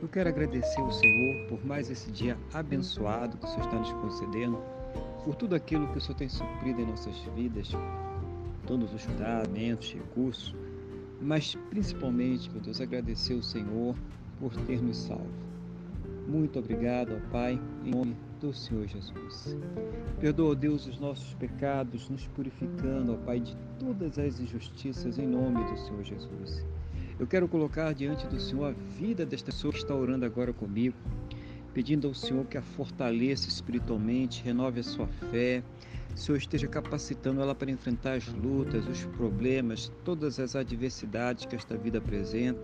eu quero agradecer ao Senhor por mais esse dia abençoado que o Senhor está nos concedendo, por tudo aquilo que o Senhor tem suprido em nossas vidas, todos os tratamentos, recursos, mas principalmente, meu Deus, agradecer ao Senhor por ter nos salvo. Muito obrigado, ó Pai, em nome do Senhor Jesus. Perdoa, Deus, os nossos pecados, nos purificando, ó Pai, de todas as injustiças em nome do Senhor Jesus. Eu quero colocar diante do Senhor a vida desta pessoa que está orando agora comigo, pedindo ao Senhor que a fortaleça espiritualmente, renove a sua fé, o Senhor esteja capacitando ela para enfrentar as lutas, os problemas, todas as adversidades que esta vida apresenta.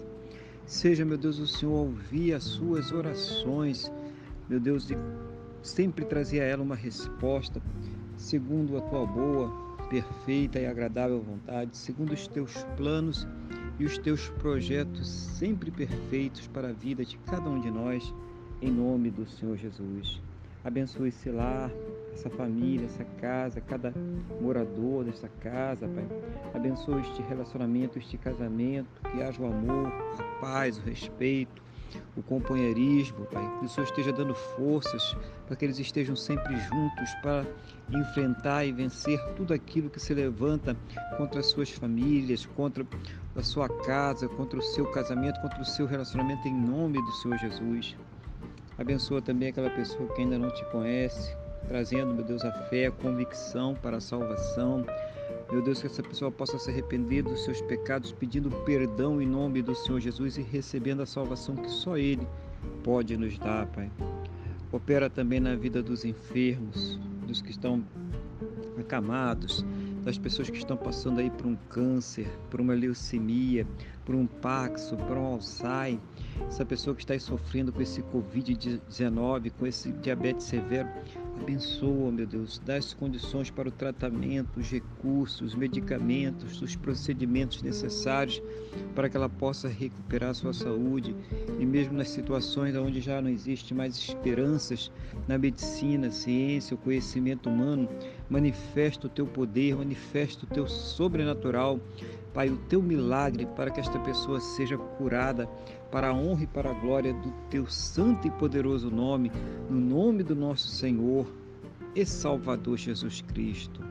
Seja, meu Deus, o Senhor ouvir as suas orações, meu Deus, e sempre trazer a ela uma resposta segundo a tua boa, perfeita e agradável vontade, segundo os teus planos e os teus projetos sempre perfeitos para a vida de cada um de nós, em nome do Senhor Jesus. Abençoe esse lar, essa família, essa casa, cada morador dessa casa, Pai. Abençoe este relacionamento, este casamento, que haja o amor, a paz, o respeito, o companheirismo, Pai. Que o Senhor esteja dando forças para que eles estejam sempre juntos para enfrentar e vencer tudo aquilo que se levanta contra as suas famílias, contra a sua casa, contra o seu casamento, contra o seu relacionamento, em nome do Senhor Jesus. Abençoa também aquela pessoa que ainda não te conhece, trazendo, meu Deus, a fé, a convicção para a salvação meu Deus, que essa pessoa possa se arrepender dos seus pecados, pedindo perdão em nome do Senhor Jesus e recebendo a salvação que só Ele pode nos dar, Pai. Opera também na vida dos enfermos, dos que estão acamados, das pessoas que estão passando aí por um câncer, por uma leucemia, por um paxo, por um Alzheimer, essa pessoa que está sofrendo com esse Covid-19, com esse diabetes severo, abençoa, meu Deus, dá as condições para o tratamento, os recursos, os medicamentos, os procedimentos necessários para que ela possa recuperar sua saúde. E mesmo nas situações onde já não existe mais esperanças na medicina, ciência, o conhecimento humano, manifesta o teu poder, manifesta o teu sobrenatural. Pai, o teu milagre para que esta pessoa seja curada para a honra e para a glória do teu santo e poderoso nome, no nome do nosso Senhor e Salvador Jesus Cristo.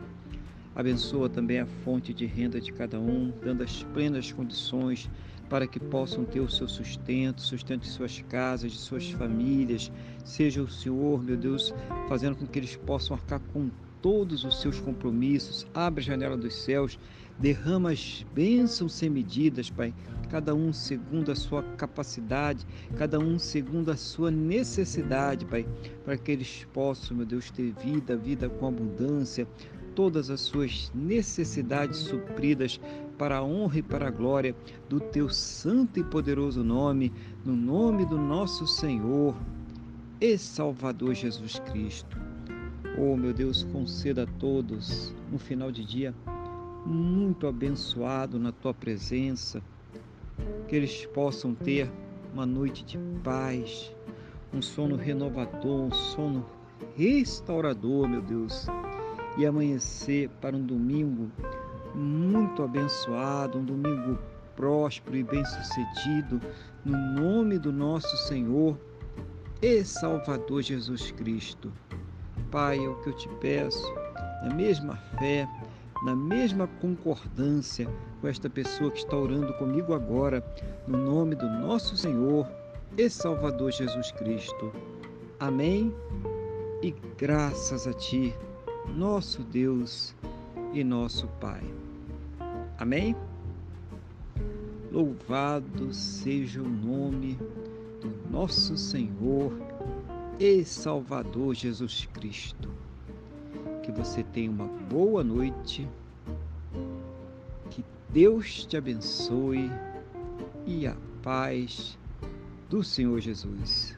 Abençoa também a fonte de renda de cada um, dando as plenas condições para que possam ter o seu sustento, sustento de suas casas, de suas famílias. Seja o Senhor, meu Deus, fazendo com que eles possam arcar com todos os seus compromissos. Abre a janela dos céus Derrama as bênçãos sem medidas, Pai, cada um segundo a sua capacidade, cada um segundo a sua necessidade, Pai, para que eles possam, meu Deus, ter vida, vida com abundância, todas as suas necessidades supridas para a honra e para a glória do teu santo e poderoso nome, no nome do nosso Senhor e Salvador Jesus Cristo. Oh, meu Deus, conceda a todos no final de dia muito abençoado na tua presença, que eles possam ter uma noite de paz, um sono renovador, um sono restaurador, meu Deus, e amanhecer para um domingo muito abençoado, um domingo próspero e bem-sucedido, no nome do nosso Senhor e Salvador Jesus Cristo. Pai, é o que eu te peço, na mesma fé, na mesma concordância com esta pessoa que está orando comigo agora, no nome do nosso Senhor e Salvador Jesus Cristo. Amém? E graças a Ti, nosso Deus e nosso Pai. Amém? Louvado seja o nome do nosso Senhor e Salvador Jesus Cristo que você tenha uma boa noite, que Deus te abençoe e a paz do Senhor Jesus.